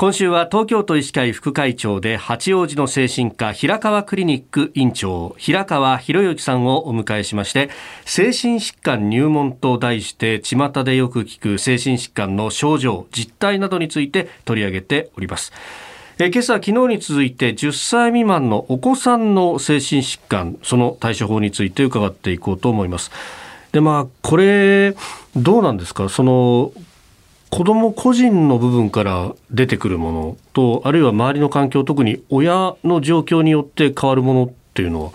今週は東京都医師会副会長で八王子の精神科平川クリニック院長平川博之さんをお迎えしまして精神疾患入門と題して巷でよく聞く精神疾患の症状実態などについて取り上げております。え今朝昨日に続いて10歳未満のお子さんの精神疾患その対処法について伺っていこうと思います。でまあこれどうなんですか？その子供個人の部分から出てくるものとあるいは周りの環境特に親の状況によって変わるものっていうのは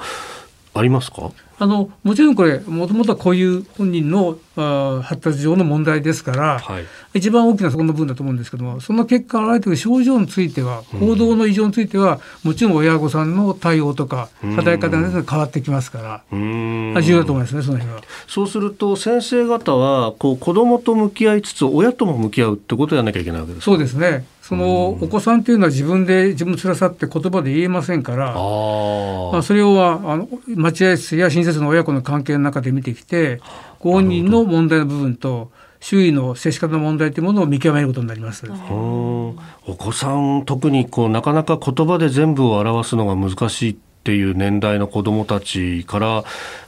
ありますか？あのもちろんこれもともとはこういう本人のあ発達上の問題ですから、はい、一番大きなそこの部分だと思うんですけどもその結果現れてくる症状については行動の異常については、うん、もちろん親御さんの対応とか働き方が変わってきますから重要だと思いますねその辺は。そうすると先生方はこう子どもと向き合いつつ親とも向き合うってことをやらなきゃいけないわけですそうですね。そのお子さんっていうのは自分で自分の辛さって言葉で言えませんから、まあ、それをはあの待合室や親切の親子の関係の中で見てきてご本人の問題の部分と周囲の接し方の問題というものを見極めることになります。お子さん特にこうなかなか言葉で全部を表すのが難しいっていう年代の子どもたちから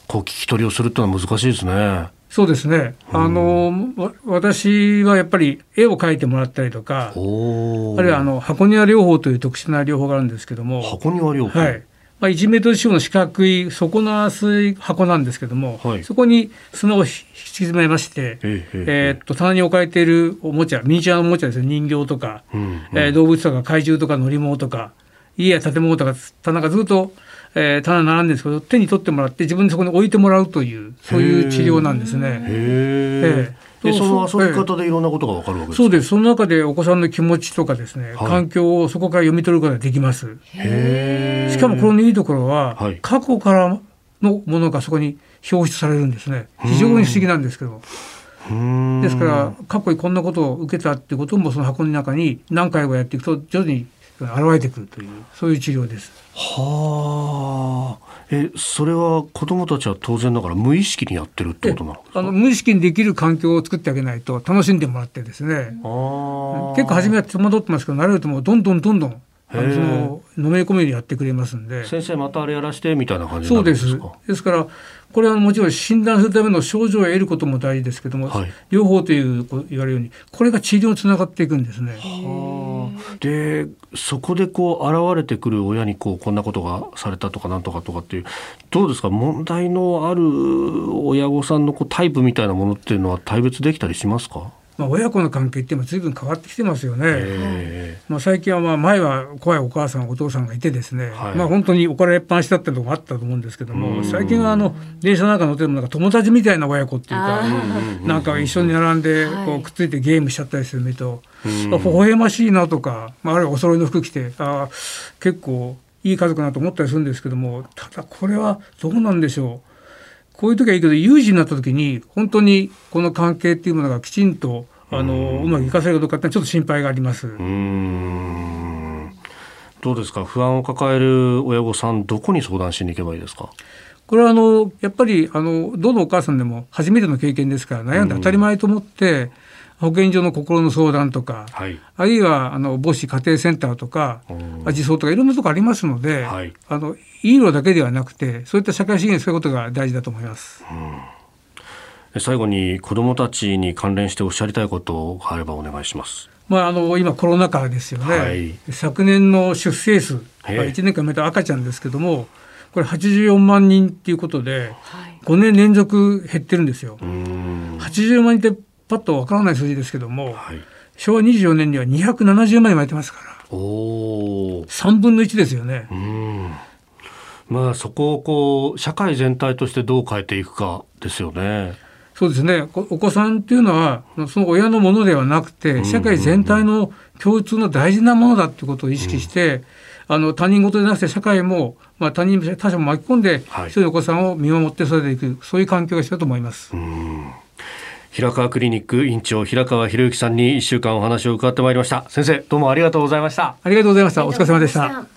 こう聞き取りをするっていうのは難しいですね。そうですね。あの、私はやっぱり絵を描いてもらったりとか、あるいはあの箱庭療法という特殊な療法があるんですけども、箱庭療法。はい。まあ、1メートル四方の四角い底の厚い箱なんですけども、はい、そこに砂を引き詰めまして、えー、っと棚に置かれているおもちゃミニチュアのおもちゃですね人形とか、うんうん、えー、動物とか怪獣とか乗り物とか家や建物とか棚がずっとえー、棚並んでるんですけど手に取ってもらって自分でそこに置いてもらうというそういう治療なんですね。へえー、その遊び方でいろんなことがわかるわけですそうです。その中でお子さんの気持ちとかですね、はい、環境をそこから読み取ることができます。しかもこのいいところは、はい、過去からのものがそこに表出されるんですね。非常に不思議なんですけど。ですから過去にこんなことを受けたってこともその箱の中に何回もやっていくと徐々に現れてくるというそういう治療です。はあ。えそれは子どもたちは当然ながら無意識にやってるってことなの？あの無意識にできる環境を作ってあげないと楽しんでもらってですね。結構初めは戸惑ってますけど慣れるともうどんどんどんどんあのそののめり込めるようにやってくれますんで。先生またあれやらしてみたいな感じそうです。ですからこれはもちろん診断するための症状を得ることも大事ですけども、はい、両方という言われるようにこれが治療につながっていくんですね。でそこでこう現れてくる親にこうこんなことがされたとかなんとかとかっていうどうですか？問題のある親御さんのこうタイプみたいなものっていうのは大別できたりしますか？まあ、親子の関係って随分変わってきてますよね。まあ、最近はまあ前は怖いお母さんお父さんがいてですね、はい、まあ本当に怒られっぱなしだったのもあったと思うんですけども最近はあの電車なんか乗ってもなんか友達みたいな親子っていうかなんか一緒に並んでこうくっついてゲームしちゃったりする目と、はい、微笑ましいなとか、まあ、あるいはお揃いの服着てあ結構いい家族なと思ったりするんですけどもただこれはどうなんでしょう。こういう時はいいけど有事になった時に本当にこの関係っていうものがきちんとあのうまくいかせるかどうかってちょっと心配があります。うん。どうですか？不安を抱える親御さんどこに相談しに行けばいいですか？これはあのやっぱりあのどのお母さんでも初めての経験ですから悩んで当たり前と思って、保健所の心の相談とか、はい、あるいはあの母子家庭センターとか、児相とかいろんなとこありますので、はい、あの医療だけではなくてそういった社会資源を使うことが大事だと思います。うん、最後に子どもたちに関連しておっしゃりたいことがあればお願いします。まあ、あの今コロナ禍ですよね、はい、昨年の出生数、1年間埋めた赤ちゃんですけどもこれ84万人っていうことで、5年連続減ってるんですよ。80万人ってパッとわからない数字ですけども、はい、昭和24年には270万人生まれてますから。お3分の1ですよね。うんまあ、そこをこう社会全体としてどう変えていくかですよね。そうですね。お子さんっていうのはその親のものではなくて社会全体の共通の大事なものだってことを意識して、うん、あの他人事でなくて社会も、まあ、他人他者も巻き込んで、はい、一人のお子さんを見守って育てていくそういう環境が必要だと思います。うん。平川クリニック院長平川博之さんに1週間お話を伺ってまいりました。先生どうもありがとうございました。ありがとうございました。お疲れ様でした